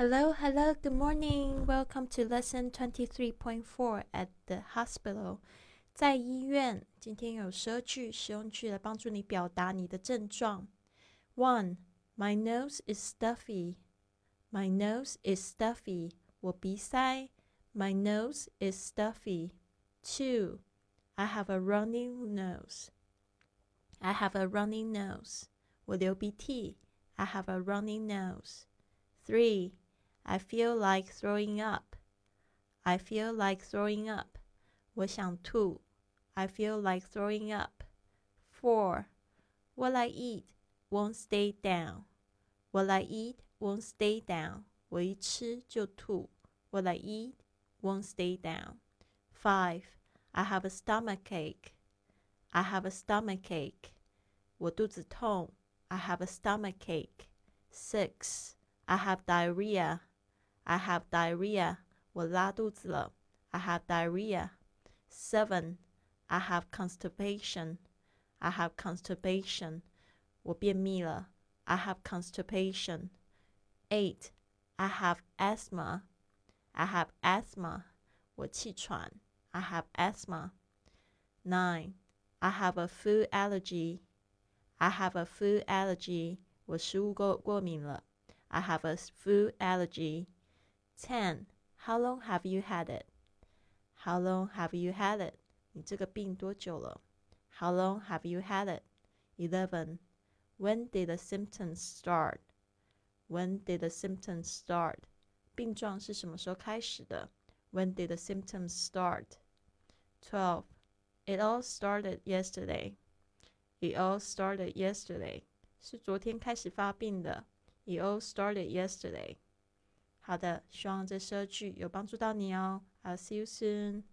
Hello, hello, good morning. Welcome to lesson twenty three point four at the hospital. 在医院，今天有十二句实用句来帮助你表达你的症状。One, my nose is stuffy. My nose is stuffy. 我鼻塞。My nose is stuffy. Two, I have a running nose. I have a running nose. 我流鼻涕。I have a running nose. Three, I feel like throwing up. I feel like throwing up. 我想吐。I feel like throwing up. Four, what I eat won't stay down. What I eat won't stay down. 我一吃就吐。What I eat won't stay down. Five, I have a stomachache. I have a stomachache. 我肚子痛。I have a stomachache. Six, I have diarrhea. I have diarrhea. 我拉肚子了。I have diarrhea. Seven, I have constipation. I have constipation. 我便秘了。I have constipation. Eight, I have asthma. I have asthma. 我气喘。I have asthma. Nine, I have a food allergy. I have a food allergy. 我食物过过敏了。I have a food allergy. 10. How long have you had it? How long have you had it? 你这个病多久了？How long have you had it? 11. When did the symptoms start? When did the symptoms start? 病状是什么时候开始的？When did the symptoms start? 12. It all started yesterday. It all started yesterday. 是昨天开始发病的。It all started yesterday. 好的，希望这十二句有帮助到你哦。I'll see you soon.